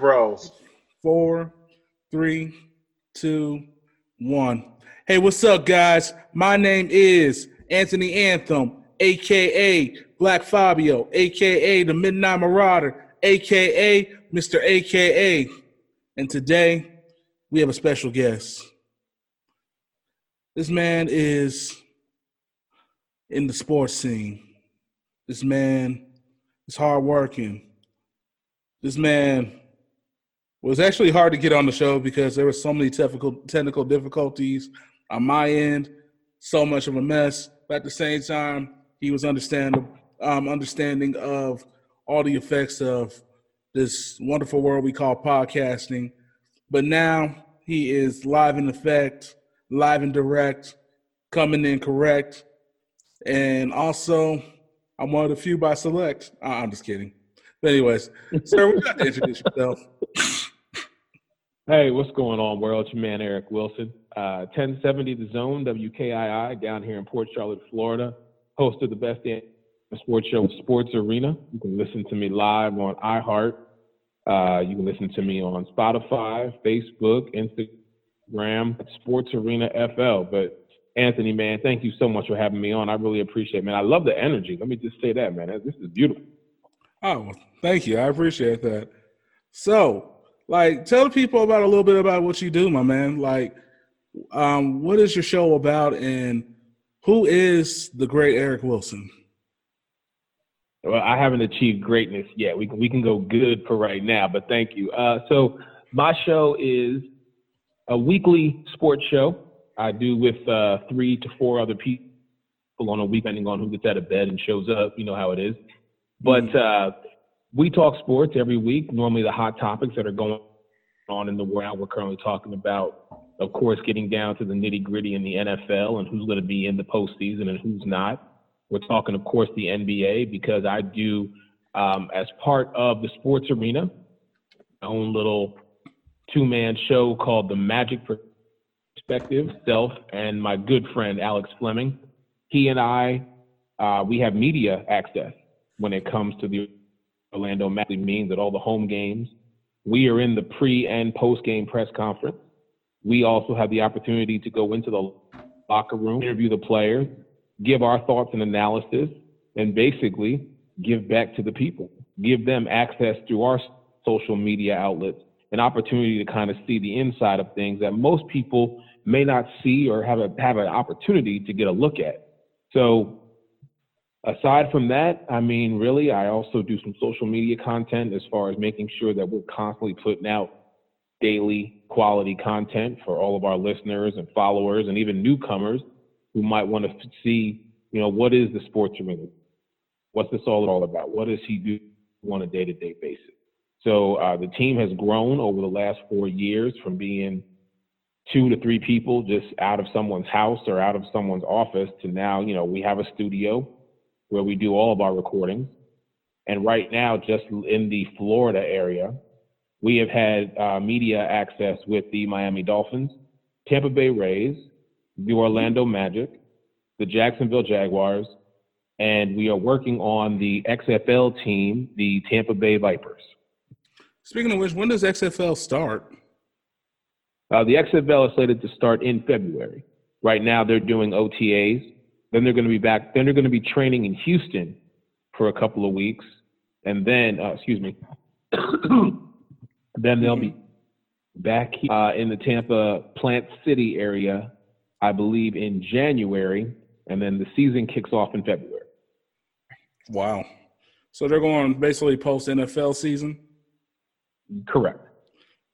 Bros. Four, three, two, one. Hey, what's up, guys? My name is Anthony Anthem, aka Black Fabio, aka the Midnight Marauder, aka Mr. AKA. And today we have a special guest. This man is in the sports scene. This man is hardworking. This man was actually hard to get on the show because there were so many technical technical difficulties on my end, so much of a mess. But at the same time, he was understanding um, understanding of all the effects of this wonderful world we call podcasting. But now he is live in effect, live and direct, coming in correct, and also I'm one of the few by select. I'm just kidding. But anyways, sir, we got to introduce yourself. Hey, what's going on, world? It's your man Eric Wilson, uh, 1070 The Zone, WKII, down here in Port Charlotte, Florida. Host of the best sports show, Sports Arena. You can listen to me live on iHeart. Uh, you can listen to me on Spotify, Facebook, Instagram, Sports Arena FL. But Anthony, man, thank you so much for having me on. I really appreciate it, man. I love the energy. Let me just say that, man. This is beautiful. Oh, thank you. I appreciate that. So, like, tell people about a little bit about what you do, my man. Like, um, what is your show about, and who is the great Eric Wilson? Well, I haven't achieved greatness yet. We can we can go good for right now, but thank you. Uh, so my show is a weekly sports show. I do with uh, three to four other people on a week, depending on who gets out of bed and shows up. You know how it is. But mm-hmm. uh, we talk sports every week. Normally, the hot topics that are going on in the world. We're currently talking about, of course, getting down to the nitty gritty in the NFL and who's going to be in the postseason and who's not. We're talking, of course, the NBA because I do, um, as part of the sports arena, my own little two man show called The Magic Perspective, Self, and my good friend Alex Fleming. He and I, uh, we have media access when it comes to the Orlando Magic, means that all the home games, we are in the pre and post game press conference. We also have the opportunity to go into the locker room, interview the players, give our thoughts and analysis, and basically give back to the people, give them access through our social media outlets, an opportunity to kind of see the inside of things that most people may not see or have a have an opportunity to get a look at. So aside from that, I mean, really, I also do some social media content as far as making sure that we're constantly putting out daily quality content for all of our listeners and followers and even newcomers who might want to see, you know, what is the sports arena? What's this all about? What does he do on a day-to-day basis? So uh, the team has grown over the last four years from being two to three people just out of someone's house or out of someone's office to now, you know, we have a studio where we do all of our recordings. And right now, just in the Florida area, we have had uh, media access with the Miami Dolphins, Tampa Bay Rays, the Orlando Magic, the Jacksonville Jaguars, and we are working on the XFL team, the Tampa Bay Vipers. Speaking of which, when does XFL start? Uh, the XFL is slated to start in February. Right now, they're doing OTAs. Then they're going to be back. Then they're going to be training in Houston for a couple of weeks, and then, uh, excuse me, then they'll be back uh, in the Tampa Plant City area I believe, in January, and then the season kicks off in February. Wow. So they're going basically post NFL season? Correct.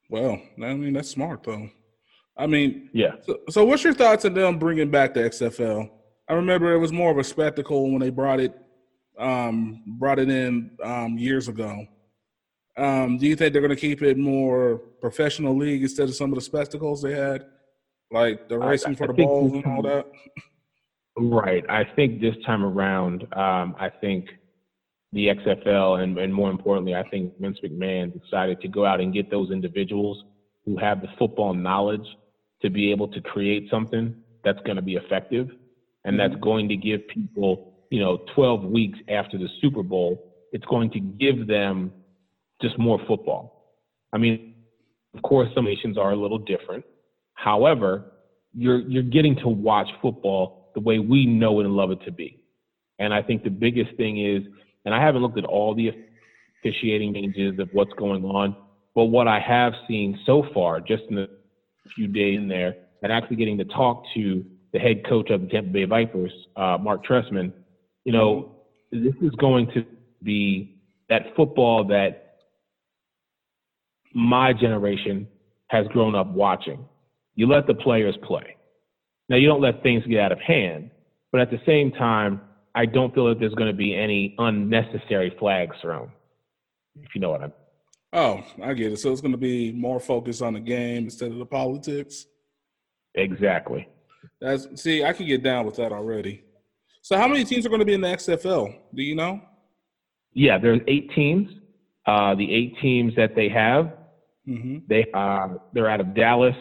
Well, I mean, that's smart, though. I mean, yeah. So, so what's your thoughts on them bringing back the XFL? I remember it was more of a spectacle when they brought it um, brought it in um, years ago. Um, do you think they're going to keep it more professional league instead of some of the spectacles they had? like the racing I, for the balls and all that. Right. I think this time around, um, I think the XFL and, and more importantly, I think Vince McMahon decided to go out and get those individuals who have the football knowledge to be able to create something that's going to be effective and mm-hmm. that's going to give people, you know, 12 weeks after the Super Bowl, it's going to give them just more football I mean, of course, some nations are a little different. However, you're you're getting to watch football the way we know it and love it to be. And I think the biggest thing is, and I haven't looked at all the officiating changes of what's going on, but what I have seen so far, just in the few days in there, and actually getting to talk to the head coach of the Tampa Bay Vipers, uh, Marc Trestman, you know, this is going to be that football that my generation has grown up watching. You let the players play. Now, you don't let things get out of hand, but at the same time, I don't feel that there's going to be any unnecessary flags thrown, if you know what I mean. Oh, I get it. So it's going to be more focused on the game instead of the politics. Exactly. That's see, I can get down with that already. So, how many teams are going to be in the XFL? Do you know? Yeah, there's eight teams. Uh, the eight teams that they have, mm-hmm. they uh, they're out of Dallas,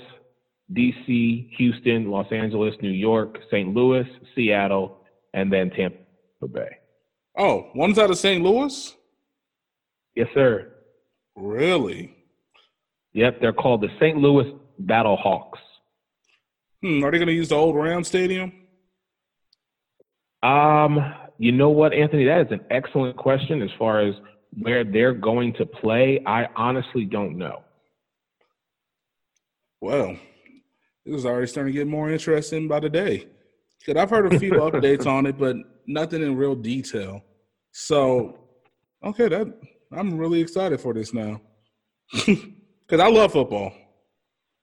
D.C., Houston, Los Angeles, New York, St. Louis, Seattle, and then Tampa Bay. Oh, one's out of St. Louis. Yes, sir. Really? Yep, they're called the St. Louis Battle Hawks. Hmm, are they going to use the old Ram Stadium? Um, you know what, Anthony? That is an excellent question. As far as where they're going to play, I honestly don't know. Well, this is already starting to get more interesting by the day. Because I've heard a few updates on it, but nothing in real detail. So, okay, that I'm really excited for this now because I love football.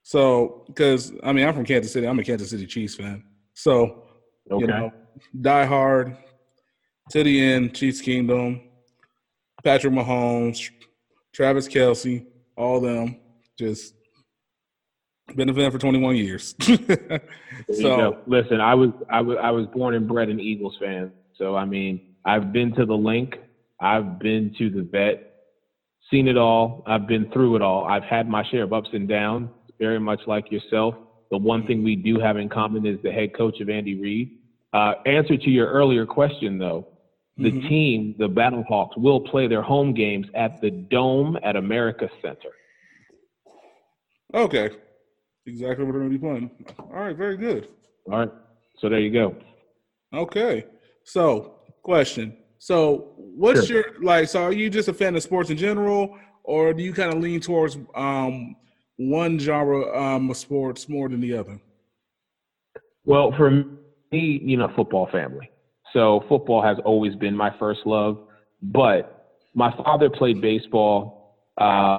So, because I mean, I'm from Kansas City. I'm a Kansas City Chiefs fan. So, okay. you know, die hard to the end. Chiefs Kingdom, Patrick Mahomes, Travis Kelce, all them. Just been a fan for 21 years. so, listen, I was I was I was born and bred an Eagles fan. So, I mean, I've been to the Linc. I've been to the vet, seen it all. I've been through it all. I've had my share of ups and downs, very much like yourself. The one thing we do have in common is the head coach of Andy Reid. Uh, answer to your earlier question, though, the mm-hmm. team, the Battlehawks, will play their home games at the Dome at America Center. Okay, exactly what they're going to be playing. All right, very good. All right, so there you go. Okay, so question: so, what's sure. your like? So, are you just a fan of sports in general, or do you kind of lean towards um, one genre um, of sports more than the other? Well, for me, you know, football family. So, football has always been my first love. But my father played baseball. Uh,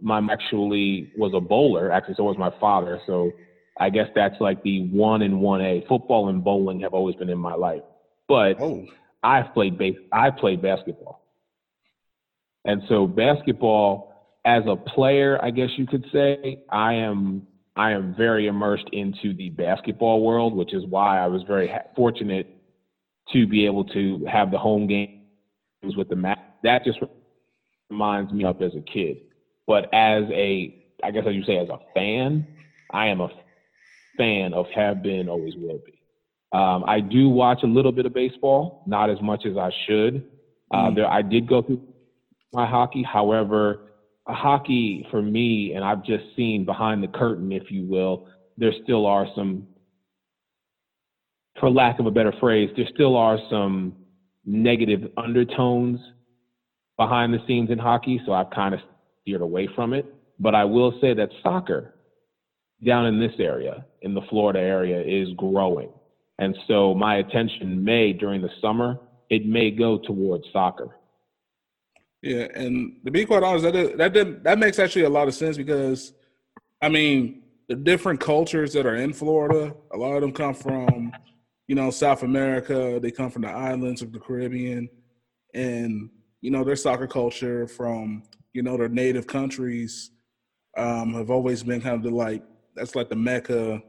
my actually was a bowler. Actually, so was my father. So, I guess that's like the one and one A. Football and bowling have always been in my life. But oh. I've played base, I played basketball. And so basketball as a player, I guess you could say, I am I am very immersed into the basketball world, which is why I was very ha- fortunate to be able to have the home games with the mat. That just reminds me up as a kid. But as a, I guess as you say, as a fan, I am a fan of have been, always will be. Um, I do watch a little bit of baseball, not as much as I should. Uh, mm. there, I did go through my hockey. However, hockey for me, and I've just seen behind the curtain, if you will, there still are some, for lack of a better phrase, there still are some negative undertones behind the scenes in hockey. So I've kind of steered away from it. But I will say that soccer down in this area, in the Florida area, is growing. And so my attention may, during the summer, it may go towards soccer. Yeah, and to be quite honest, that that that makes actually a lot of sense because, I mean, the different cultures that are in Florida, a lot of them come from, you know, South America. They come from the islands of the Caribbean, and you know, their soccer culture from you know their native countries um, have always been kind of the like that's like the mecca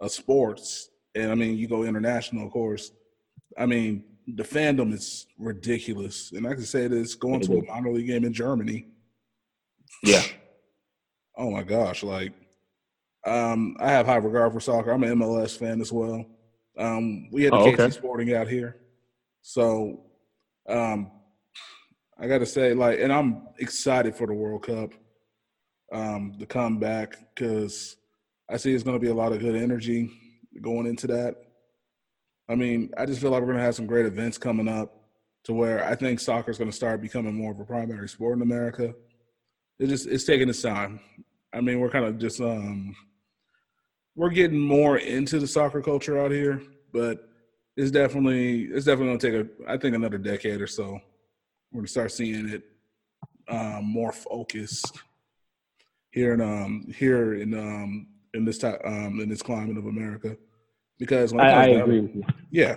of sports and I mean, you go international, of course. I mean, the fandom is ridiculous, and I can say this: going to a minor league game in Germany. Yeah. oh my gosh! Like, um, I have high regard for soccer. I'm an MLS fan as well. Um, we had the oh, KC Sporting out here, so um, I got to say, like, and I'm excited for the World Cup. um, to come back because I see it's going to be a lot of good energy going into that. I mean, I just feel like we're going to have some great events coming up to where I think soccer is going to start becoming more of a primary sport in America. It just it's taking its time. I mean, we're kind of just um, we're getting more into the soccer culture out here, but it's definitely it's definitely going to take a I think another decade or so. We're going to start seeing it um, more focused here in um here in um in this time um in this climate of America because I, I agree with you. Yeah.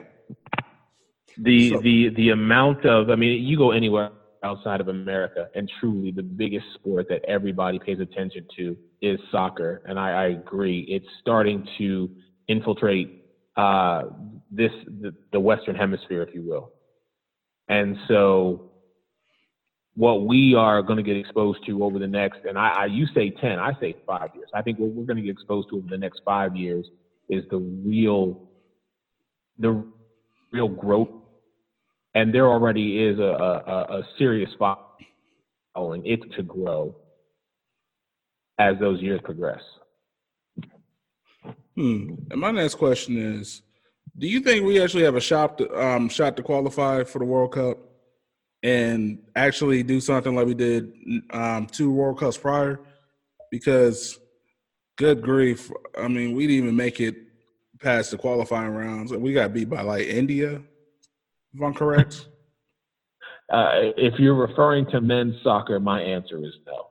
The so, the the amount of I mean you go anywhere outside of America and truly the biggest sport that everybody pays attention to is soccer and I, I agree it's starting to infiltrate uh, this the, the Western Hemisphere if you will and so what we are going to get exposed to over the next, and I, I you say 10, I say five years. I think what we're going to get exposed to over the next five years is the real, the real growth. And there already is a, a, a serious following it to grow as those years progress. Hmm. And my next question is, do you think we actually have a shot to, um, shot to qualify for the World Cup? and actually do something like we did um, two World Cups prior, because good grief, I mean, we didn't even make it past the qualifying rounds. We got beat by like India, if I'm correct. Uh, if you're referring to men's soccer, my answer is no.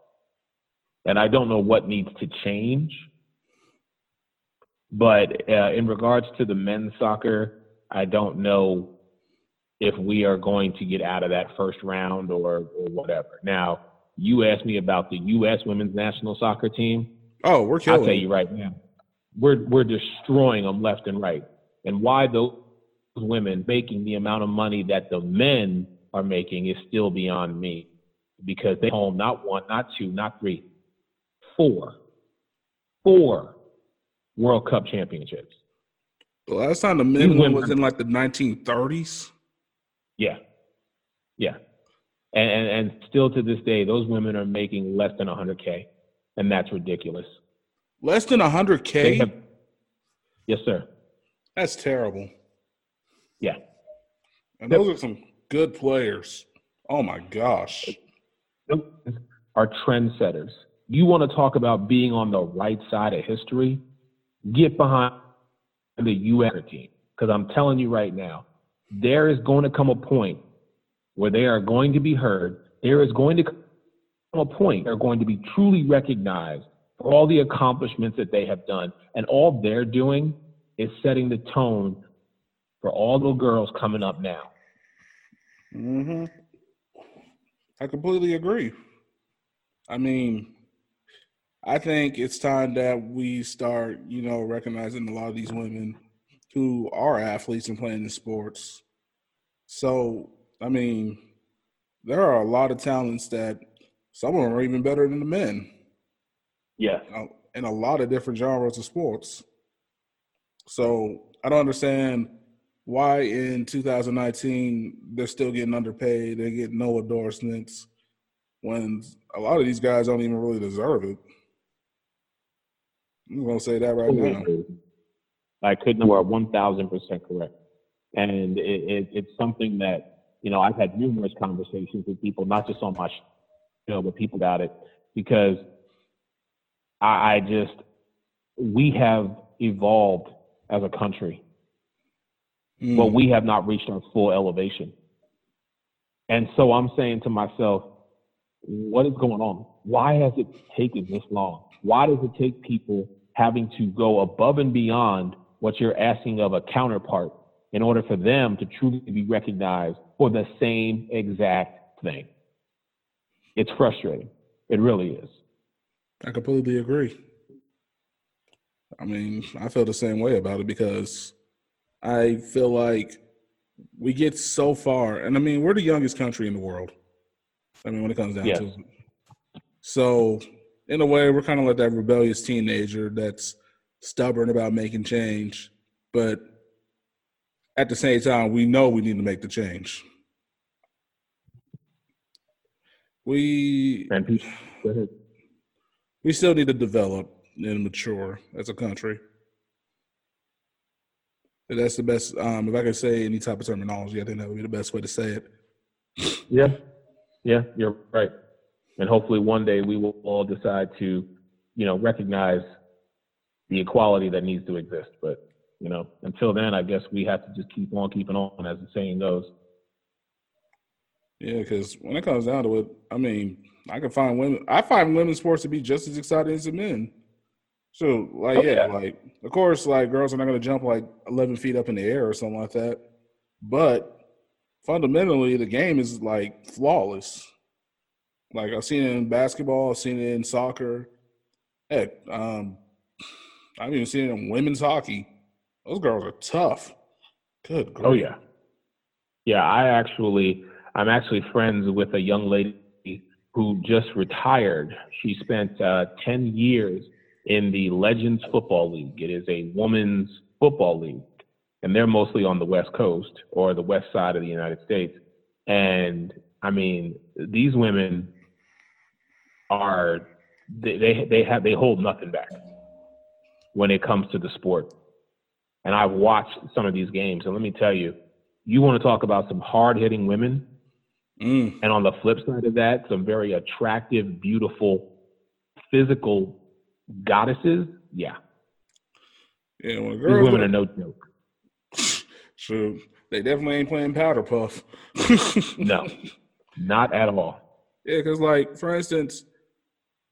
And I don't know what needs to change. But uh, in regards to the men's soccer, I don't know if we are going to get out of that first round or, or whatever. Now, you asked me about the U.S. women's national soccer team. Oh, we're killing. I'll tell you right now, we're we're destroying them left and right. And why those women making the amount of money that the men are making is still beyond me, because they home not one, not two, not three, four, four World Cup championships. The last time the men was in like the 1930s. Yeah, yeah, and, and and still to this day, those women are making less than 100k, and that's ridiculous. Less than 100k. Have, yes, sir. That's terrible. Yeah, and those are some good players. Oh my gosh. Are trendsetters. You want to talk about being on the right side of history? Get behind the U.S. team because I'm telling you right now, there is going to come a point where they are going to be heard. There is going to come point they're going to be truly recognized for all the accomplishments that they have done. And all they're doing is setting the tone for all the girls coming up now. Mm-hmm. I completely agree. I mean, I think it's time that we start, you know, recognizing a lot of these women who are athletes and playing in sports. So, I mean, there are a lot of talents that some of them are even better than the men. Yeah. In a lot of different genres of sports. So, I don't understand why in 2019 they're still getting underpaid, they get no endorsements when a lot of these guys don't even really deserve it. I'm gonna say that right now. I couldn't. You are one thousand percent correct, and it, it, it's something that you know I've had numerous conversations with people, not just on my show, but people about it because I, I just we have evolved as a country, mm. but we have not reached our full elevation. And so I'm saying to myself, what is going on? Why has it taken this long? Why does it take people having to go above and beyond what you're asking of a counterpart in order for them to truly be recognized for the same exact thing. It's frustrating. It really is. I completely agree. I mean, I feel the same way about it because I feel like we get so far, and I mean, we're the youngest country in the world. I mean, when it comes down yes. to it. So, in a way, we're kind of like that rebellious teenager that's stubborn about making change, but at the same time, we know we need to make the change. We we still need to develop and mature as a country. That's the best. Um, if I could say any type of terminology, I think that would be the best way to say it. Yeah, yeah, you're right. And hopefully, one day we will all decide to, you know, recognize the equality that needs to exist. But you know, until then, I guess we have to just keep on keeping on, as the saying goes. Yeah, because when it comes down to it, I mean, I can find women. I find women's sports to be just as exciting as the men. So, like, oh, yeah, yeah, like, of course, like, girls are not going to jump like 11 feet up in the air or something like that. But fundamentally, the game is like flawless. Like, I've seen it in basketball, I've seen it in soccer. Heck, um, I've even seen it in women's hockey. Those girls are tough. Good. Grief. Oh, yeah. Yeah, I actually, I'm actually friends with a young lady who just retired. She spent uh, 10 years in the Legends Football League. It is a women's football league, and they're mostly on the West Coast or the west side of the United States. And I mean, these women are they they, they have they hold nothing back when it comes to the sport. And I've watched some of these games, and let me tell you, you want to talk about some hard hitting women. Mm. And on the flip side of that, some very attractive, beautiful, physical goddesses, yeah. Yeah, when girls These women are, are no joke. So they definitely ain't playing powder puff. no, not at all. Yeah, because like for instance,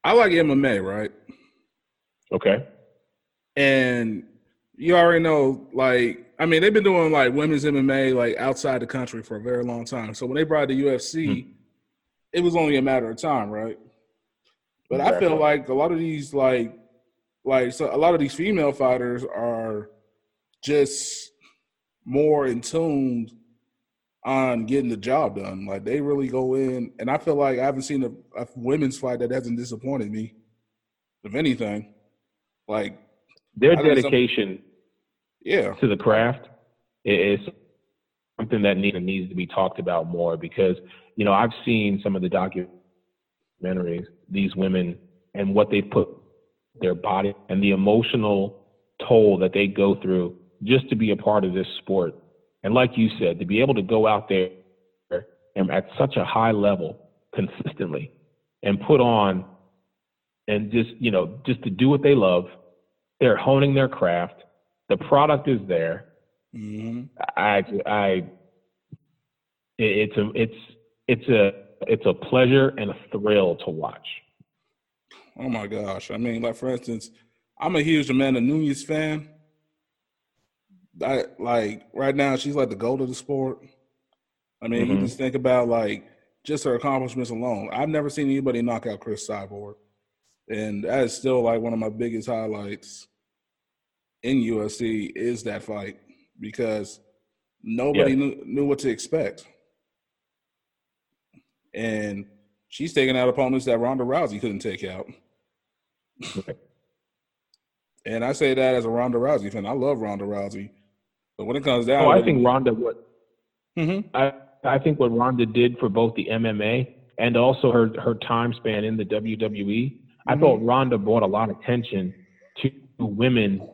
I like MMA, right? Okay. And you already know, like, I mean, they've been doing like women's MMA like outside the country for a very long time. So when they brought the UFC, hmm. it was only a matter of time, right? But exactly. I feel like a lot of these like like so a lot of these female fighters are just more in tune on getting the job done. Like they really go in, and I feel like I haven't seen a, a women's fight that hasn't disappointed me. If anything, like their dedication, yeah, to the craft it's something that needs, needs to be talked about more because you know I've seen some of the documentaries these women and what they put their body and the emotional toll that they go through just to be a part of this sport. And like you said, to be able to go out there and at such a high level consistently and put on and just, you know, just to do what they love. They're honing their craft. The product is there. Mm-hmm. I, I, it's a, it's, it's a, it's a pleasure and a thrill to watch. Oh my gosh! I mean, like for instance, I'm a huge Amanda Nunes fan. I like right now she's like the gold of the sport. I mean, mm-hmm. you just think about like just her accomplishments alone. I've never seen anybody knock out Cris Cyborg, and that is still like one of my biggest highlights in UFC is that fight because nobody yeah. knew, knew what to expect and she's taking out opponents that Ronda Rousey couldn't take out. and I say that as a Ronda Rousey fan. I love Ronda Rousey, but when it comes down, oh, I think Ronda what mm-hmm. I I think what Ronda did for both the MMA and also her her time span in the WWE. Mm-hmm. I thought Ronda brought a lot of attention to women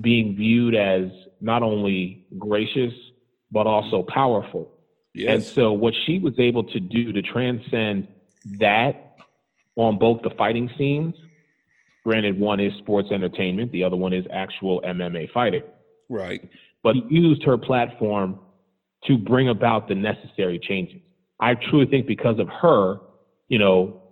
being viewed as not only gracious but also powerful. Yes. And so what she was able to do to transcend that on both the fighting scenes, granted one is sports entertainment, the other one is actual MMA fighting. Right. But used her platform to bring about the necessary changes. I truly think because of her, you know,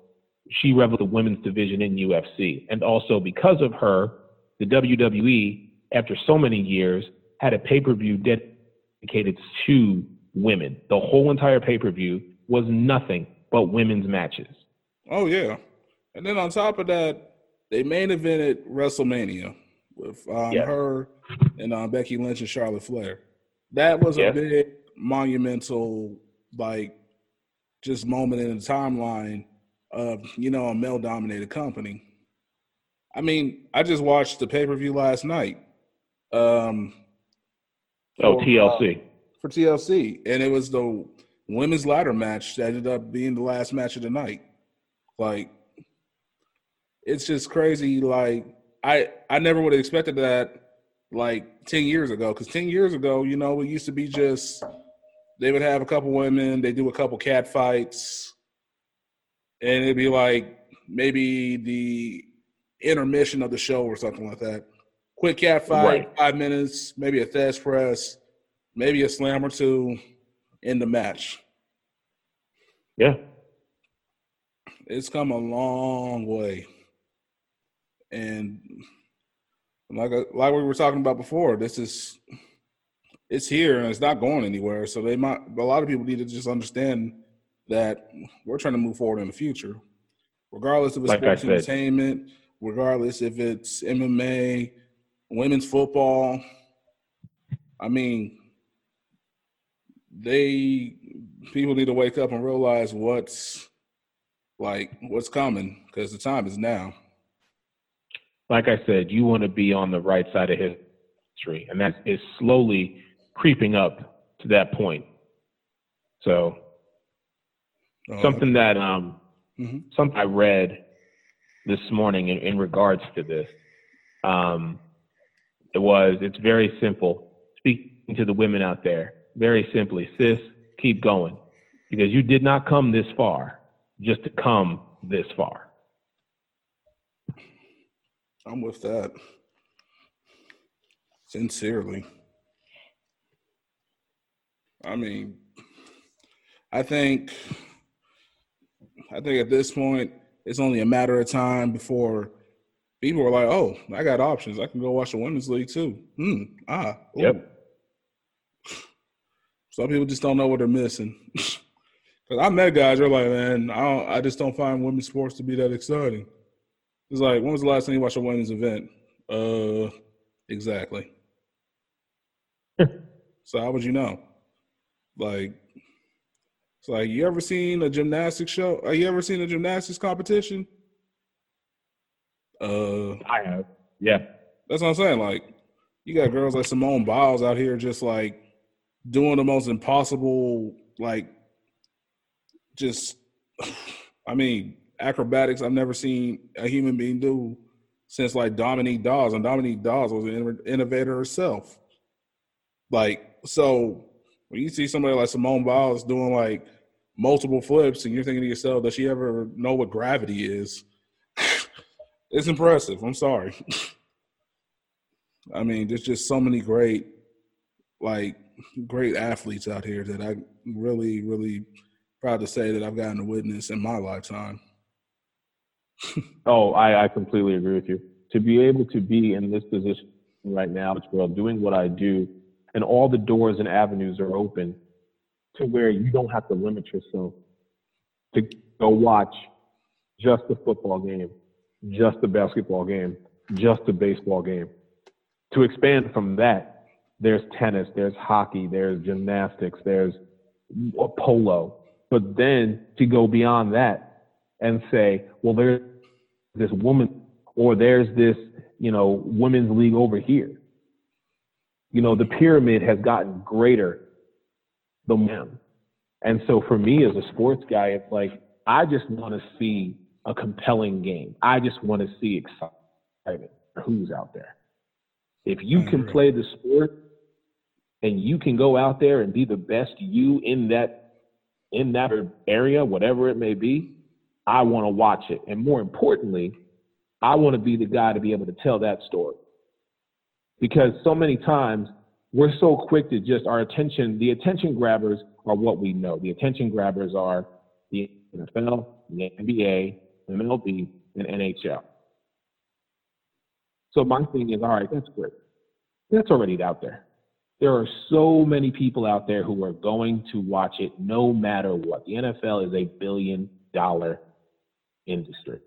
she reveled the women's division in UFC. And also because of her, the WWE, after so many years, had a pay-per-view dedicated to women. The whole entire pay per view was nothing but women's matches. Oh yeah, and then on top of that, they main evented WrestleMania with um, yeah. her and um, Becky Lynch and Charlotte Flair. That was yeah. a big monumental, like, just moment in the timeline of you know a male dominated company. I mean, I just watched the pay per view last night. Um, oh, TLC. Uh, for TLC, and it was the women's ladder match that ended up being the last match of the night. Like, it's just crazy. Like I I never would have expected that like 10 years ago because 10 years ago you know it used to be just they would have a couple women they do a couple cat fights and it'd be like maybe the intermission of the show or something like that quick cat fight right. five minutes maybe a thesz press maybe a slam or two in the match. Yeah. It's come a long way. And like like we were talking about before, this is it's here and it's not going anywhere. So they might a lot of people need to just understand that we're trying to move forward in the future, regardless of it's like sports entertainment, regardless if it's MMA, women's football. I mean, they people need to wake up and realize what's like what's coming because the time is now like I said, you want to be on the right side of history, and that is slowly creeping up to that point. So, oh, something that um, mm-hmm. something I read this morning in, in regards to this, um, was it's very simple. Speaking to the women out there, very simply, sis, keep going, because you did not come this far just to come this far. I'm with that. Sincerely. I mean, I think I think at this point it's only a matter of time before people are like, "Oh, I got options. I can go watch the women's league too." Hmm. Ah. Ooh. Yep. Some people just don't know what they're missing. Because I met guys, they're like, "Man, I don't, I just don't find women's sports to be that exciting." It's like, when was the last time you watched a women's event? Uh, exactly. so how would you know? Like, it's like you ever seen a gymnastics show? Have you ever seen a gymnastics competition? Uh, I have. Yeah, that's what I'm saying. Like, you got girls like Simone Biles out here just like doing the most impossible, like, just. I mean, acrobatics I've never seen a human being do since like Dominique Dawes, and Dominique Dawes was an innovator herself. Like, so when you see somebody like Simone Biles doing like multiple flips, and you're thinking to yourself, does she ever know what gravity is? It's impressive. I'm sorry. I mean, there's just so many great, like, great athletes out here that I really, really proud to say that I've gotten to witness in my lifetime oh, I, I completely agree with you. To be able to be in this position right now, world, doing what I do, and all the doors and avenues are open to where you don't have to limit yourself to go watch just the football game, just the basketball game, just the baseball game. To expand from that, there's tennis, there's hockey, there's gymnastics, there's polo. But then to go beyond that and say, well, there's this woman or there's this, you know, women's league over here. You know, the pyramid has gotten greater the men. And so for me as a sports guy, it's like, I just want to see a compelling game. I just want to see excitement. Who's out there? If you can play the sport and you can go out there and be the best you in that in that area, whatever it may be, I want to watch it. And more importantly, I want to be the guy to be able to tell that story. Because so many times we're so quick to just our attention, the attention grabbers are what we know. The attention grabbers are the NFL, the NBA, MLB, and NHL. So my thing is, all right, that's great. That's already out there. There are so many people out there who are going to watch it no matter what. The NFL is a billion dollar industry.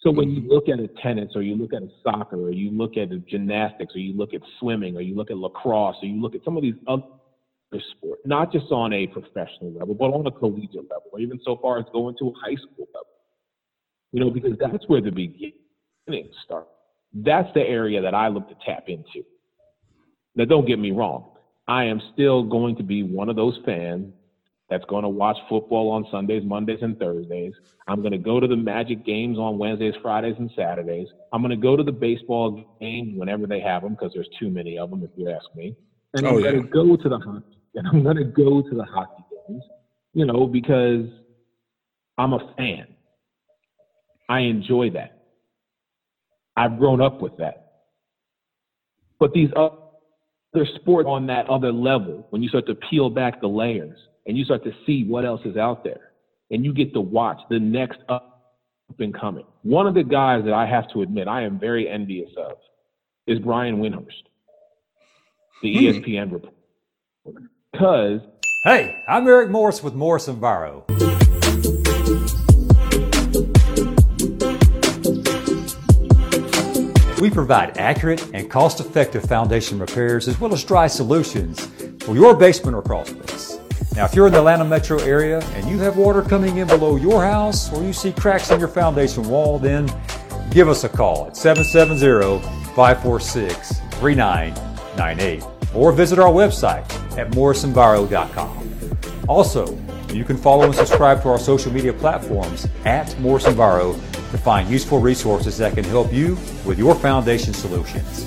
So when you look at a tennis or you look at a soccer or you look at gymnastics or you look at swimming or you look at lacrosse or you look at some of these other sports, not just on a professional level, but on a collegiate level or even so far as going to a high school level. You know, because that's where the beginning starts. That's the area that I look to tap into. Now, don't get me wrong. I am still going to be one of those fans that's going to watch football on Sundays, Mondays, and Thursdays. I'm going to go to the Magic games on Wednesdays, Fridays, and Saturdays. I'm going to go to the baseball games whenever they have them because there's too many of them, if you ask me. And oh, I'm yeah. going to go to the hockey, and I'm going to go to the hockey games, you know, because I'm a fan. I enjoy that. I've grown up with that. But these other sports on that other level, when you start to peel back the layers and you start to see what else is out there, and you get to watch the next up and coming. One of the guys that I have to admit I am very envious of is Brian Windhorst, the hmm. ESPN reporter. Because Hey, I'm Eric Morris with Morris Enviro. We provide accurate and cost effective foundation repairs as well as dry solutions for your basement or crawl space. Now, if you're in the Atlanta metro area and you have water coming in below your house or you see cracks in your foundation wall, then give us a call at 770 546 3998 or visit our website at morrisenviro.com. Also, you can follow and subscribe to our social media platforms at Morris Enviro to find useful resources that can help you with your foundation solutions.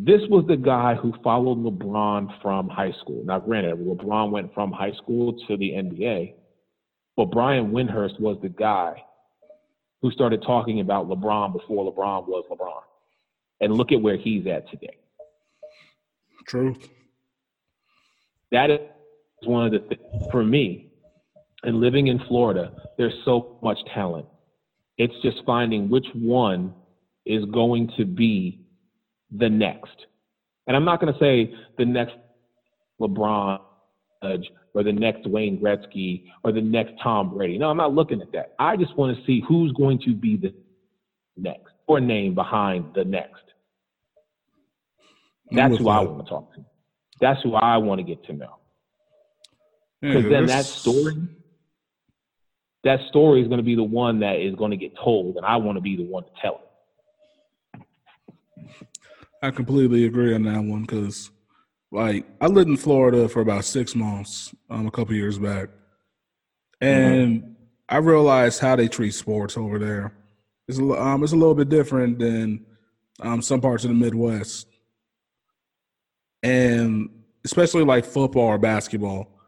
This was the guy who followed LeBron from high school. Now, granted, LeBron went from high school to the NBA, but Brian Windhorst was the guy who started talking about LeBron before LeBron was LeBron. And look at where he's at today. True. That is one of the things for me. And living in Florida, there's so much talent. It's just finding which one is going to be the next. And I'm not going to say the next LeBron or the next Wayne Gretzky or the next Tom Brady. No, I'm not looking at that. I just want to see who's going to be the next or name behind the next. That's who. I want to talk to. That's who I want to get to know. Because yeah, then that story, that story is going to be the one that is going to get told, and I want to be the one to tell it. I completely agree on that one because, like, I lived in Florida for about six months um, a couple years back, and mm-hmm. I realized how they treat sports over there. It's um, it's a little bit different than um, some parts of the Midwest and especially like football or basketball,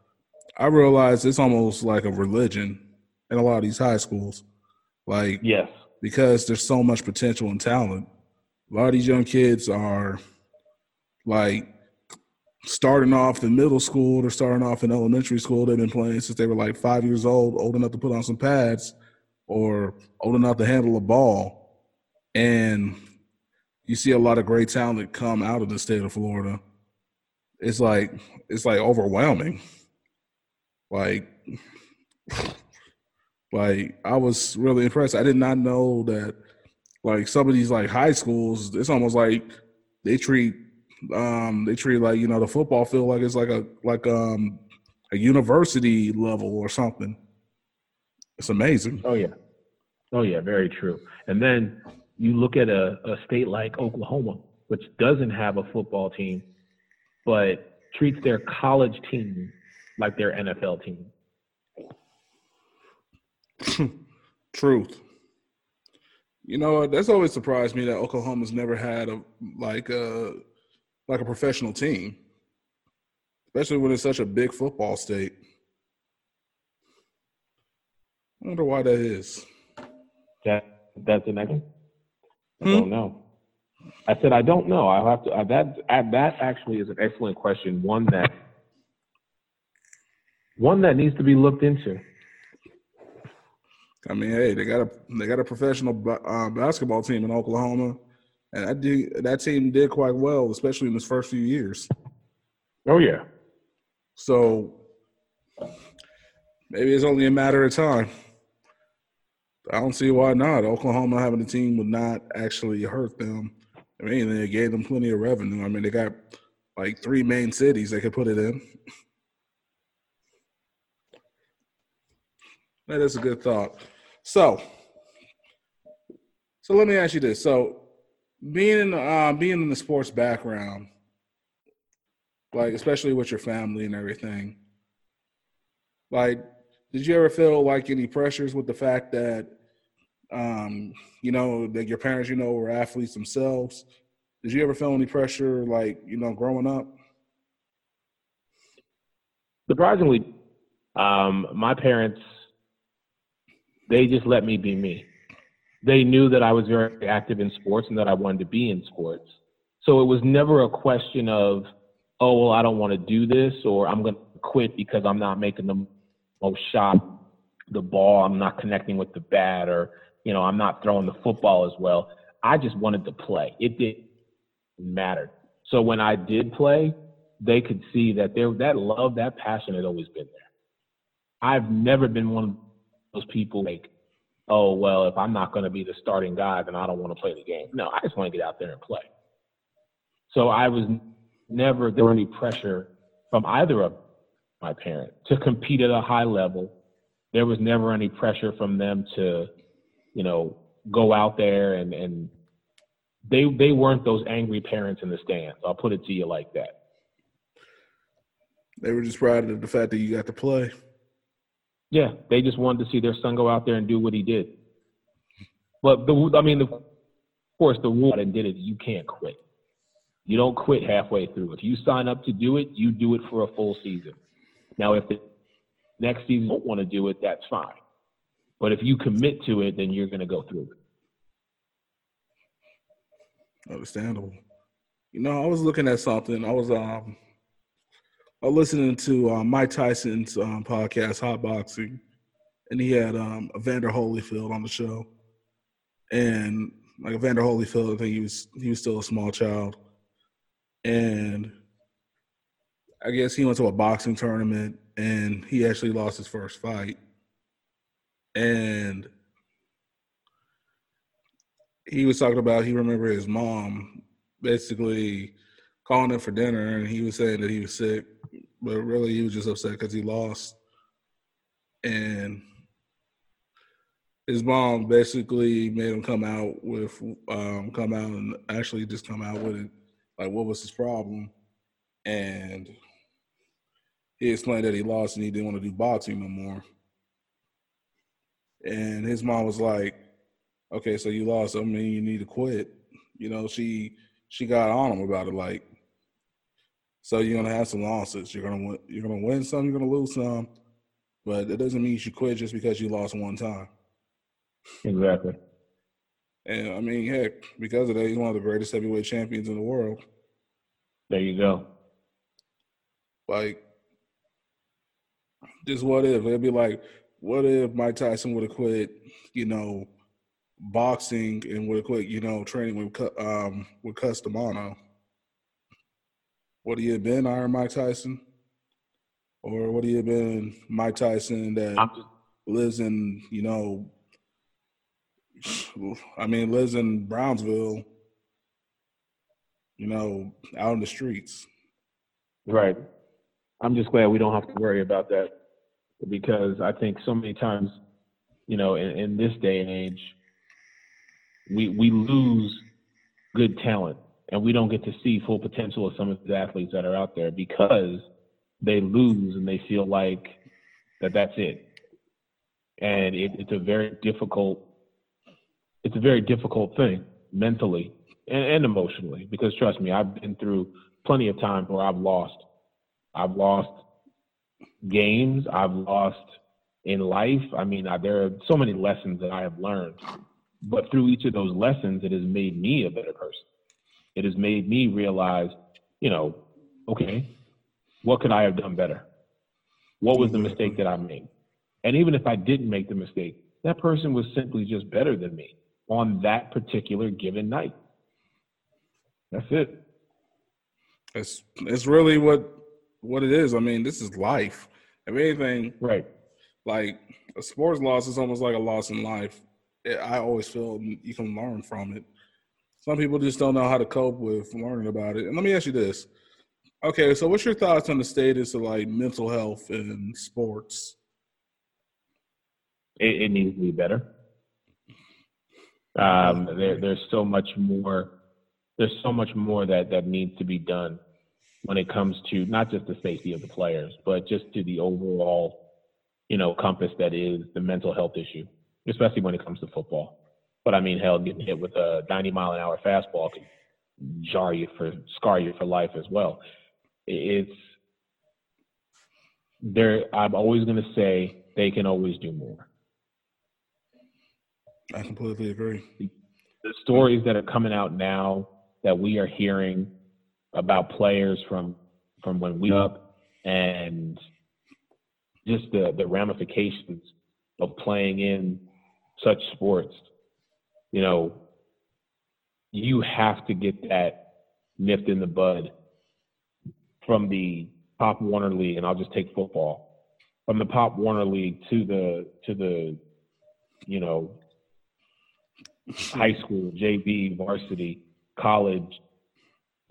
I realize it's almost like a religion in a lot of these high schools. Like, yes, because there's so much potential and talent. A lot of these young kids are like starting off in middle school, they're starting off in elementary school. They've been playing since they were like five years old, old enough to put on some pads or old enough to handle a ball. And you see a lot of great talent come out of the state of Florida it's like it's like overwhelming. Like like I was really impressed. I did not know that like some of these like high schools, it's almost like they treat um they treat like, you know, the football field like it's like a like um a university level or something. It's amazing. Oh yeah. Oh yeah, very true. And then you look at a, a state like Oklahoma, which doesn't have a football team, but treats their college team like their NFL team. Truth. You know, that's always surprised me that Oklahoma's never had a like a like a professional team, especially when it's such a big football state. I wonder why that is. That that's the next. I hmm? don't know. I said, I don't know. I'll have to. Uh, that uh, that actually is an excellent question. One that one that needs to be looked into. I mean, hey, they got a they got a professional uh, basketball team in Oklahoma, and that did, that team did quite well, especially in its first few years. Oh yeah. So maybe it's only a matter of time. I don't see why not. Oklahoma having a team would not actually hurt them I mean, they gave them plenty of revenue. I mean, they got like three main cities they could put it in. That is a good thought. So, So let me ask you this: so being in uh, being in the sports background, like especially with your family and everything, like did you ever feel like any pressures with the fact that um, you know that your parents, you know, were athletes themselves? Did you ever feel any pressure, like you know, growing up? Surprisingly, um, my parents they just let me be me. They knew that I was very active in sports and that I wanted to be in sports. So it was never a question of, oh, well, I don't want to do this or I'm going to quit because I'm not making the most shot, the ball, I'm not connecting with the bat, or, you know, I'm not throwing the football as well. I just wanted to play. It didn't matter. So when I did play, they could see that there that love, that passion had always been there. I've never been one of those people like, oh well, if I'm not going to be the starting guy, then I don't want to play the game. No, I just want to get out there and play. So I was never there any pressure from either of my parents to compete at a high level. There was never any pressure from them to, you know, go out there and and they they weren't those angry parents in the stands. I'll put it to you like that. They were just proud of the fact that you got to play. Yeah, they just wanted to see their son go out there and do what he did. But the, I mean, the, of course, the rule and did it. You can't quit. You don't quit halfway through. If you sign up to do it, you do it for a full season. Now, if the next season don't want to do it, that's fine. But if you commit to it, then you're going to go through it. Understandable. You know, I was looking at something. I was um I was listening to uh, Mike Tyson's um, podcast, Hot Boxing, and he had um, Evander Holyfield on the show. And like Evander Holyfield, I think he was he was still a small child, and I guess he went to a boxing tournament and he actually lost his first fight, and he was talking about he remember his mom basically calling him for dinner and he was saying that he was sick but really he was just upset because he lost. And his mom basically made him come out with, um, come out and actually just come out with it, like what was his problem, and he explained that he lost and he didn't want to do boxing no more. And his mom was like, "Okay, so you lost. I mean, you need to quit." You know, she she got on him about it, like so you're gonna have some losses. You're gonna win, you're gonna win some. You're gonna lose some. But it doesn't mean you should quit just because you lost one time. Exactly. And I mean, heck, because of that, he's one of the greatest heavyweight champions in the world. There you go. Like, just what if? It'd be like, what if Mike Tyson would have quit, you know, boxing and would have quit, you know, training with um with Cus D'Amato? Would he have been Iron Mike Tyson? Or would he have been Mike Tyson that lives in, you know, I mean, lives in Brownsville, you know, out in the streets? Right. I'm just glad we don't have to worry about that because I think so many times, you know, in, in this day and age, we we lose good talent and we don't get to see full potential of some of the athletes that are out there because they lose and they feel like that that's it. And it, it's a very difficult it's a very difficult thing mentally and, and emotionally because trust me i've been through plenty of times where i've lost. I've lost games i've lost in life i mean I, there are so many lessons that i have learned but through each of those lessons it has made me a better person it has made me realize, you know, okay, what could I have done better? What was the mm-hmm. mistake that I made? And even if I didn't make the mistake, that person was simply just better than me on that particular given night. That's it. It's it's really what what it is. I mean, this is life. If anything, right? Like a sports loss is almost like a loss in life. I always feel you can learn from it. Some people just don't know how to cope with learning about it. And let me ask you this. Okay, so what's your thoughts on the status of like mental health in sports? It, it needs to be better. Um, there, there's so much more. There's so much more that that needs to be done when it comes to not just the safety of the players, but just to the overall, you know, compass that is the mental health issue, especially when it comes to football. But I mean, hell, getting hit with a 90 mile an hour fastball can jar you for scar you for life as well. It's there. I'm always going to say they can always do more. I completely agree. The stories that are coming out now that we are hearing about players from from when we up and just the, the ramifications of playing in such sports. You know, you have to get that nipped in the bud from the Pop Warner League, and I'll just take football from the Pop Warner League to the to the you know high school, JV, varsity, college,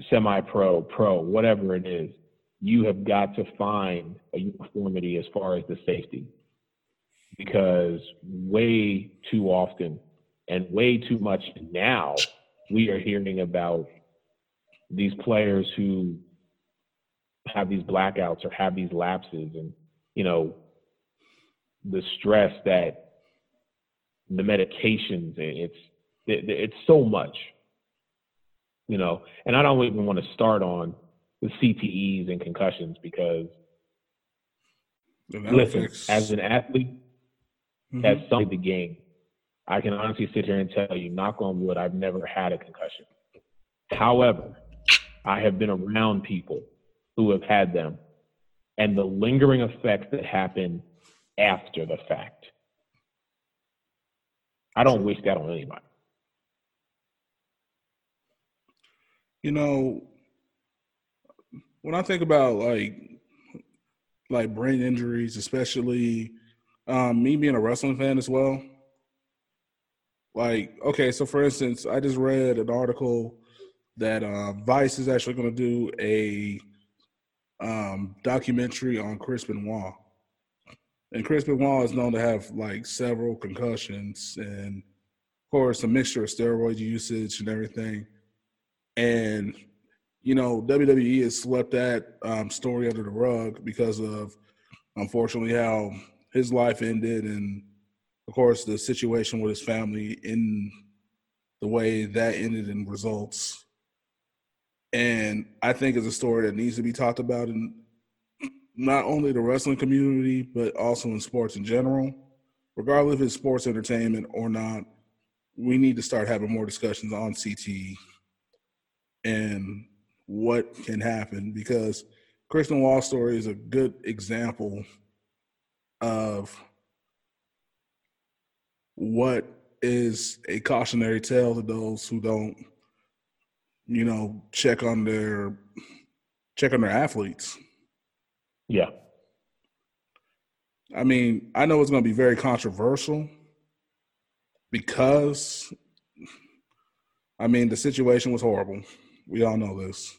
semi-pro, pro, whatever it is, you have got to find a uniformity as far as the safety. Because way too often and way too much now, we are hearing about these players who have these blackouts or have these lapses and, you know, the stress that the medications it's it's so much you know and i don't even want to start on the ctes and concussions because listen as an athlete mm-hmm. as some of the game i can honestly sit here and tell you knock on wood i've never had a concussion however i have been around people who have had them and the lingering effects that happen after the fact I don't wish that on anybody. You know, when I think about like like brain injuries, especially um, me being a wrestling fan as well. Like, okay, so for instance, I just read an article that uh, Vice is actually going to do a um, documentary on Chris Benoit. And Chris Benoit is known to have like several concussions and, of course, a mixture of steroid usage and everything. And, you know, WWE has swept that um, story under the rug because of, unfortunately, how his life ended and, of course, the situation with his family in the way that ended in results. And I think it's a story that needs to be talked about and not only the wrestling community, but also in sports in general. Regardless if it's sports entertainment or not, we need to start having more discussions on CTE and what can happen because Christian Wall story is a good example of what is a cautionary tale to those who don't, you know, check on their check on their athletes. Yeah. I mean, I know it's going to be very controversial because, I mean, the situation was horrible. We all know this.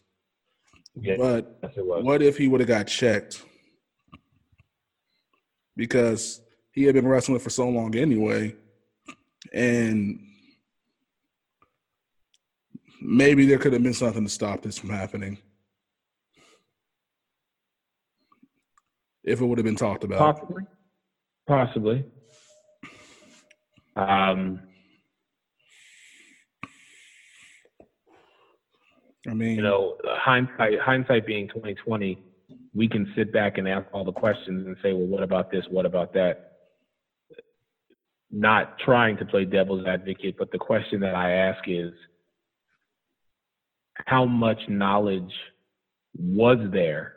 Yeah, but what if he would have got checked? Because he had been wrestling for so long anyway, and maybe there could have been something to stop this from happening. if it would have been talked about. Possibly. Possibly. Um, I mean, you know, hindsight hindsight being twenty twenty, we can sit back and ask all the questions and say, well, what about this? What about that? Not trying to play devil's advocate, but the question that I ask is, how much knowledge was there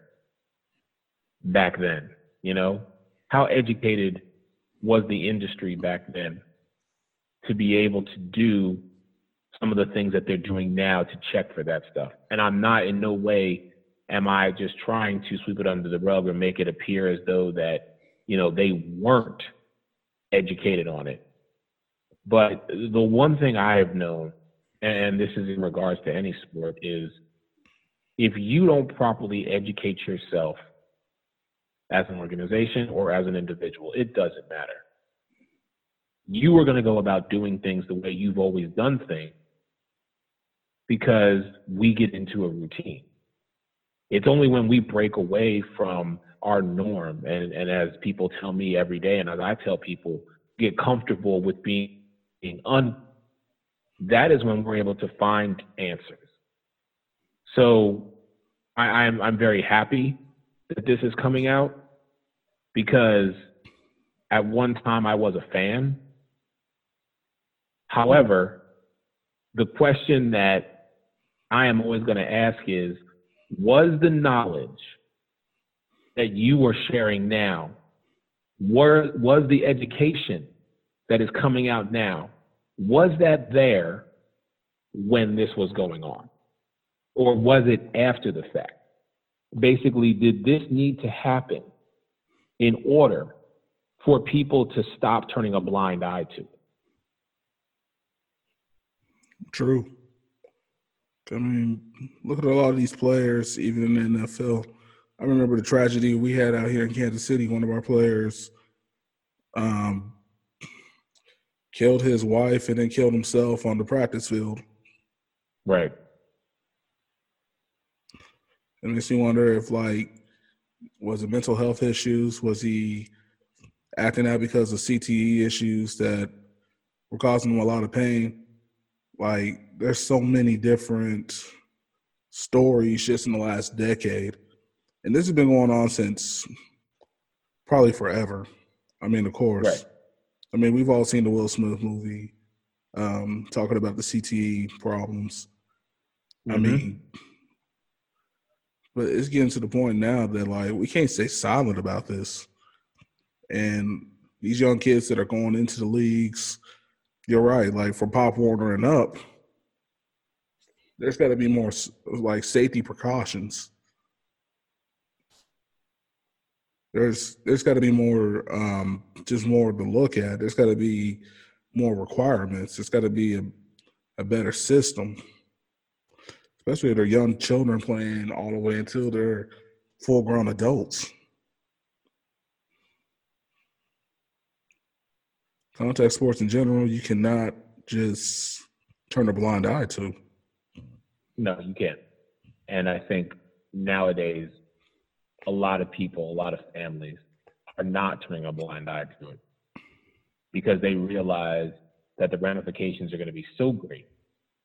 back then? You know, how educated was the industry back then to be able to do some of the things that they're doing now to check for that stuff? And I'm not in no way am I just trying to sweep it under the rug or make it appear as though that, you know, they weren't educated on it. But the one thing I have known, and this is in regards to any sport, is if you don't properly educate yourself as an organization or as an individual. It doesn't matter. you are going to go about doing things the way you've always done things because we get into a routine. It's only when we break away from our norm, and, and as people tell me every day, and as I tell people, get comfortable with being, being un. That is when we're able to find answers. So I, I'm I'm very happy that this is coming out because at one time I was a fan. However, the question that I am always going to ask is was the knowledge that you are sharing now, were, was the education that is coming out now, was that there when this was going on? Or was it after the fact? Basically, did this need to happen in order for people to stop turning a blind eye to it? True. I mean, look at a lot of these players, even in the NFL. I remember the tragedy we had out here in Kansas City. One of our players um, killed his wife and then killed himself on the practice field. Right. It makes me wonder if, like, was it mental health issues? Was he acting out because of CTE issues that were causing him a lot of pain? Like, there's so many different stories just in the last decade. And this has been going on since probably forever. I mean, of course. Right. I mean, we've all seen the Will Smith movie um, talking about the CTE problems. I Mhm. mean, but it's getting to the point now that like we can't stay silent about this. And these young kids that are going into the leagues, you're right. Like from Pop Warner and up, there's got to be more like safety precautions. There's there's got to be more, um, just more to look at. There's got to be more requirements. There's got to be a, a better system especially if they're young children playing all the way until they're full grown adults. Contact sports in general, you cannot just turn a blind eye to. No, you can't. And I think nowadays, a lot of people, a lot of families are not turning a blind eye to it because they realize that the ramifications are going to be so great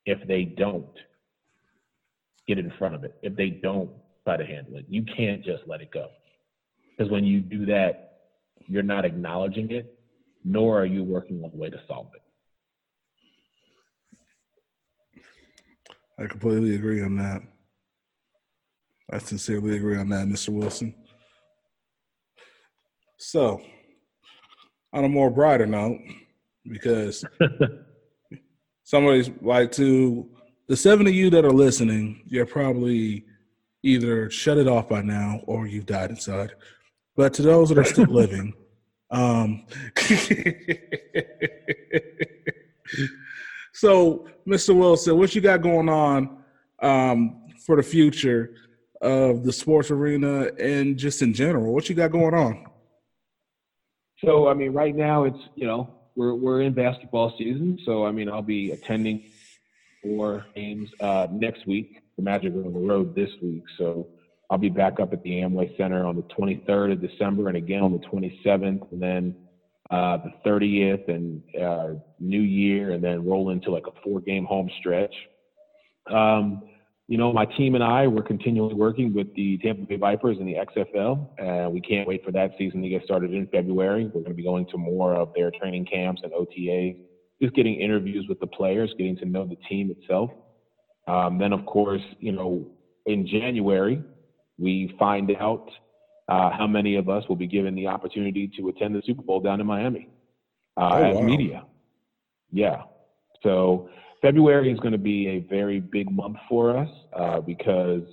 if they don't get in front of it, if they don't try to handle it. You can't just let it go. Because when you do that, you're not acknowledging it, nor are you working on a way to solve it. I completely agree on that. I sincerely agree on that, Mr. Wilson. So, on a more brighter note, because somebody's like to the seven of you that are listening, you're probably either shut it off by now or you've died inside. But to those that are still living, um, so Mr. Wilson, what you got going on um, for the future of the sports arena and just in general? What you got going on? So I mean, right now it's you know we're we're in basketball season, so I mean I'll be attending four games uh, next week. The Magic are on the road this week, so I'll be back up at the Amway Center on the 23rd of December, and again on the 27th, and then uh, the 30th, and uh, New Year, and then roll into like a four-game home stretch. Um, you know, my team and I, we're continually working with the Tampa Bay Vipers in the XFL. and we can't wait for that season to get started in February. We're going to be going to more of their training camps and OTAs, just getting interviews with the players, getting to know the team itself. Um, then, of course, you know, in January, we find out uh, how many of us will be given the opportunity to attend the Super Bowl down in Miami uh, Oh, as wow. media. Yeah. So February is going to be a very big month for us uh, because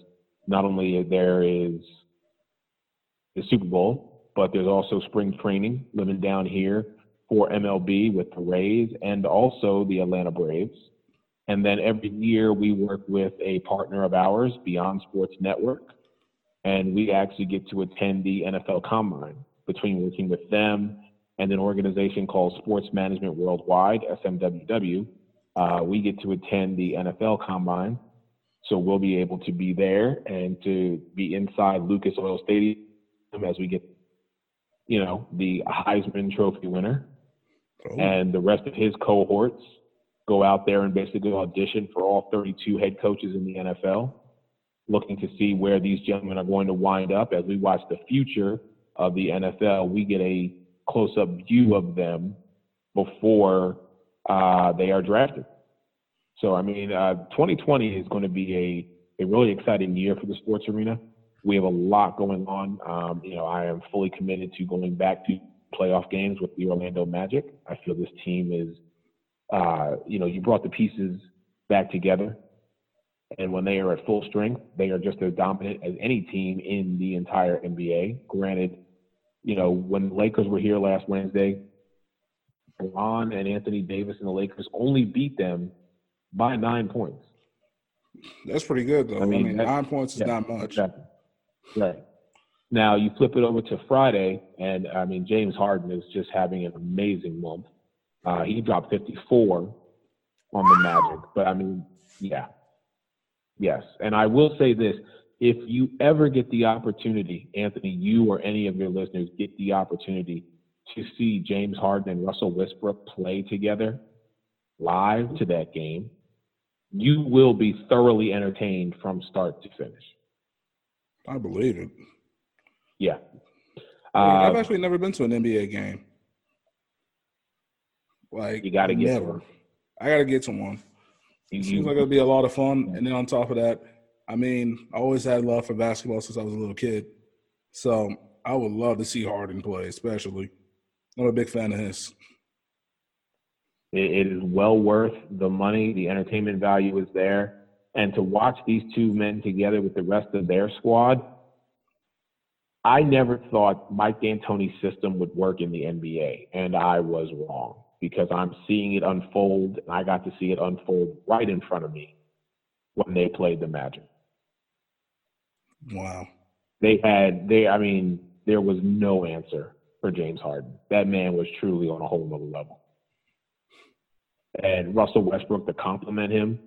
not only there is the Super Bowl, but there's also spring training living down here for MLB with the Rays and also the Atlanta Braves. And then every year we work with a partner of ours, Beyond Sports Network, and we actually get to attend the NFL Combine between working with them and an organization called Sports Management Worldwide, SMWW, uh, we get to attend the NFL Combine. So we'll be able to be there and to be inside Lucas Oil Stadium as we get, you know, the Heisman Trophy winner oh. and the rest of his cohorts go out there and basically audition for all 32 head coaches in the NFL, looking to see where these gentlemen are going to wind up. As we watch the future of the NFL, we get a close up view of them before uh, they are drafted. So, I mean, uh, 2020 is going to be a, a really exciting year for the sports arena. We have a lot going on. Um, you know, I am fully committed to going back to playoff games with the Orlando Magic. I feel this team is, uh, you know, you brought the pieces back together. And when they are at full strength, they are just as dominant as any team in the entire NBA. Granted, you know, when the Lakers were here last Wednesday, Bron and Anthony Davis and the Lakers only beat them by nine points. That's pretty good, though. I mean, I mean nine points is yeah, not much. Exactly. Right. Now you flip it over to Friday, and I mean James Harden is just having an amazing month. Uh, he dropped 54 on the Magic, but I mean, yeah, yes. And I will say this: if you ever get the opportunity, Anthony, you or any of your listeners get the opportunity to see James Harden and Russell Westbrook play together live to that game, you will be thoroughly entertained from start to finish. I believe it. Yeah. Uh, I've actually never been to an NBA game. Like you got to get never. I got to get to one. You, Seems like it'll be a lot of fun. And then on top of that, I mean, I always had love for basketball since I was a little kid. So I would love to see Harden play, especially. I'm a big fan of his. it is well worth the money. The entertainment value is there. And to watch these two men together with the rest of their squad – I never thought Mike D'Antoni's system would work in the NBA, and I was wrong because I'm seeing it unfold, and I got to see it unfold right in front of me when they played the Magic. Wow. They had they I mean, there was no answer for James Harden. That man was truly on a whole other level. And Russell Westbrook to compliment him,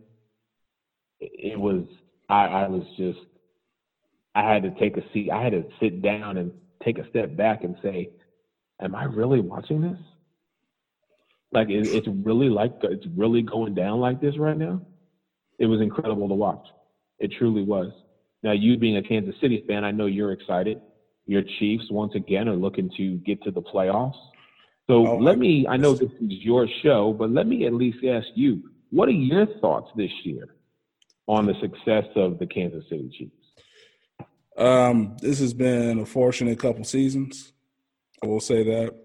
it was I, I was just I had to take a seat. I had to sit down and take a step back and say, "Am I really watching this? Like, it, it's really like it's really going down like this right now." It was incredible to watch. It truly was. Now, you being a Kansas City fan, I know you're excited. Your Chiefs once again are looking to get to the playoffs. So oh, let me. I know this is your show, but let me at least ask you: What are your thoughts this year on the success of the Kansas City Chiefs? Um, this has been a fortunate couple seasons. I will say that.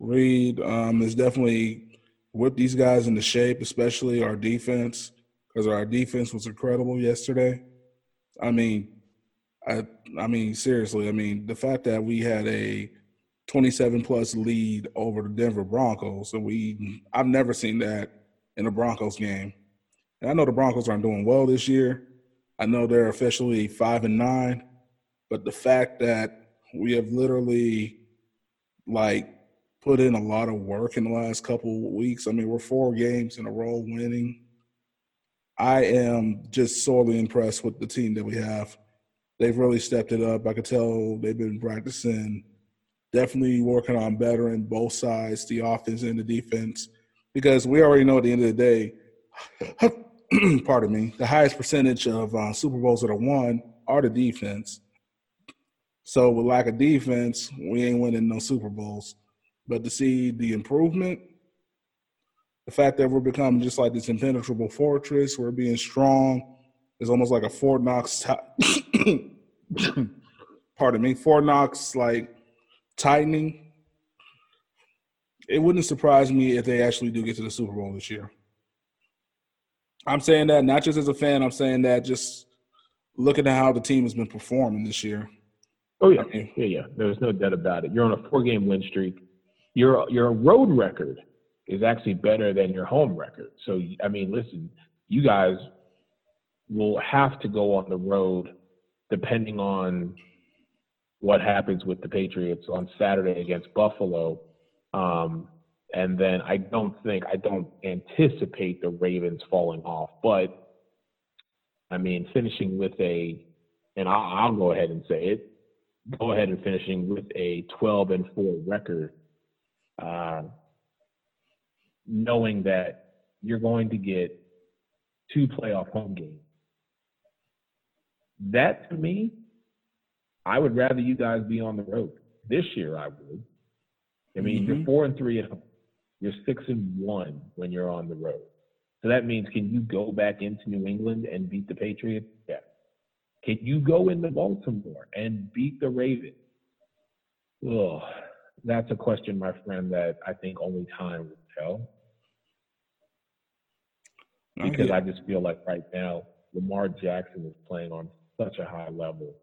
Reid um, has definitely whipped these guys into shape, especially our defense, because our defense was incredible yesterday. I mean, I I mean seriously, I mean the fact that we had a 27 plus lead over the Denver Broncos, and we I've never seen that in a Broncos game. And I know the Broncos aren't doing well this year. I know they're officially five and nine, but the fact that we have literally like put in a lot of work in the last couple weeks. I mean, we're four games in a row winning. I am just sorely impressed with the team that we have. They've really stepped it up. I could tell they've been practicing, definitely working on bettering both sides, the offense and the defense, because we already know at the end of the day, pardon me, the highest percentage of uh, Super Bowls that are won are the defense. So with lack of defense, we ain't winning no Super Bowls. But to see the improvement, the fact that we're becoming just like this impenetrable fortress, we're being strong, is almost like a Fort Knox. T- pardon me, Fort Knox like tightening. It wouldn't surprise me if they actually do get to the Super Bowl this year. I'm saying that not just as a fan. I'm saying that just looking at how the team has been performing this year. Oh yeah, yeah, yeah. There's no doubt about it. You're on a four-game win streak. Your your road record is actually better than your home record. So I mean, listen, you guys will have to go on the road depending on what happens with the Patriots on Saturday against Buffalo Um, and then I don't think, I don't anticipate the Ravens falling off. But I mean, finishing with a, and I'll, I'll go ahead and say it, go ahead and finishing with a 12 and 4 record, uh, knowing that you're going to get two playoff home games. That to me, I would rather you guys be on the road. This year, I would. I mean, mm-hmm. you're four and three at home. You're six and one when you're on the road. So that means, can you go back into New England and beat the Patriots? Yeah. Can you go into Baltimore and beat the Ravens? Ugh, that's a question, my friend, that I think only time will tell. Oh, because I just feel like right now, Lamar Jackson is playing on such a high level.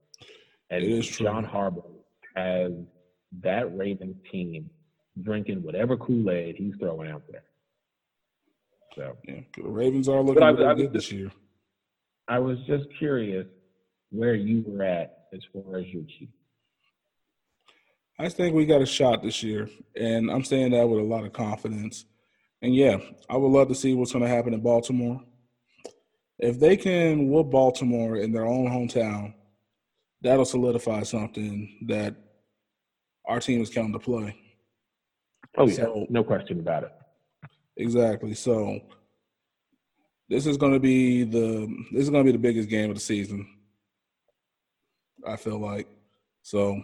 And John Harbaugh has that Ravens team drinking whatever Kool Aid he's throwing out there. So yeah, the Ravens are looking really good this year. I was just curious where you were at as far as your Chiefs. I think we got a shot this year, and I'm saying that with a lot of confidence. And yeah, I would love to see what's going to happen in Baltimore. If they can whoop Baltimore in their own hometown, that'll solidify something that our team is coming to play. Oh yeah, so, no question about it. Exactly. So this is going to be the this is going to be the biggest game of the season. I feel like so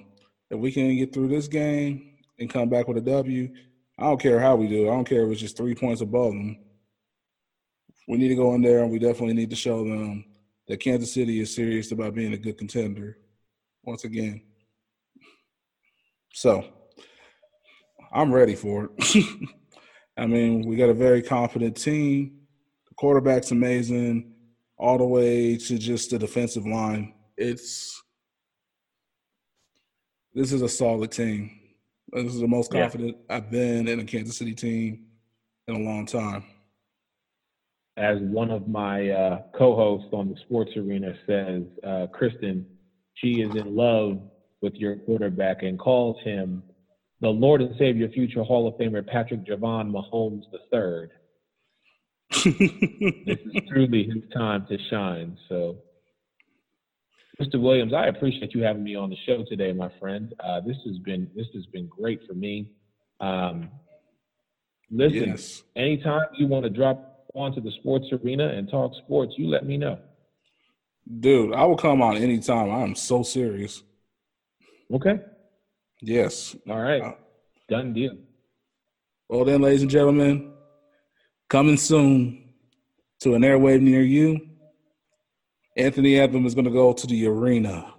if we can get through this game and come back with a W, I don't care how we do. I don't care if it's just three points above them. We need to go in there and we definitely need to show them that Kansas City is serious about being a good contender once again. So I'm ready for it. I mean, we got a very confident team. The quarterback's amazing, all the way to just the defensive line. It's this is a solid team. This is the most confident yeah. I've been in a Kansas City team in a long time. As one of my uh, co-hosts on the Sports Arena says, uh, Kristen, she is in love with your quarterback and calls him the Lord and Savior, future Hall of Famer Patrick Lavon Mahomes III. this is truly his time to shine. So, Mr. Williams, I appreciate you having me on the show today, my friend. Uh, this has been this has been great for me. Um, listen, yes. anytime you want to drop onto the sports arena and talk sports, you let me know. Dude, I will come on anytime. I'm so serious. Okay. Yes. All right. Uh, Done deal. Well, then, ladies and gentlemen, coming soon to an airwave near you, Anthony Anthem is going to go to the arena.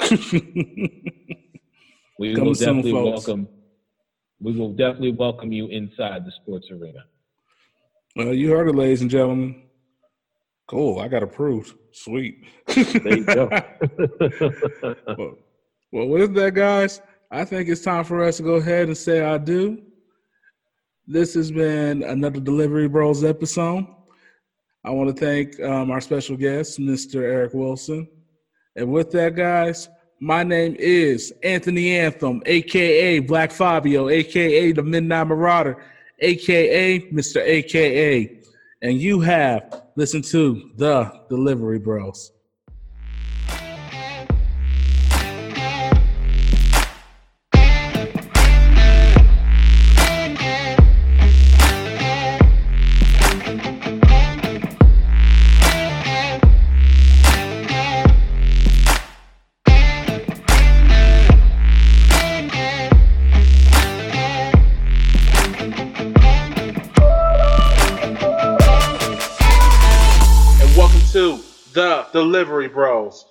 we will definitely welcome. We will definitely welcome you inside the sports arena. Well, you heard it, ladies and gentlemen. Cool. I got approved. Sweet. there you go. well, well, with that, guys, I think it's time for us to go ahead and say I do. This has been another Delivery Bros episode. I want to thank um, our special guest, Mr. Eric Wilson. And with that, guys, my name is Anthony Anthem, aka Black Fabio, aka the Midnight Marauder, aka Mr. AKA. And you have listened to the Delivery Bros. Delivery Bros.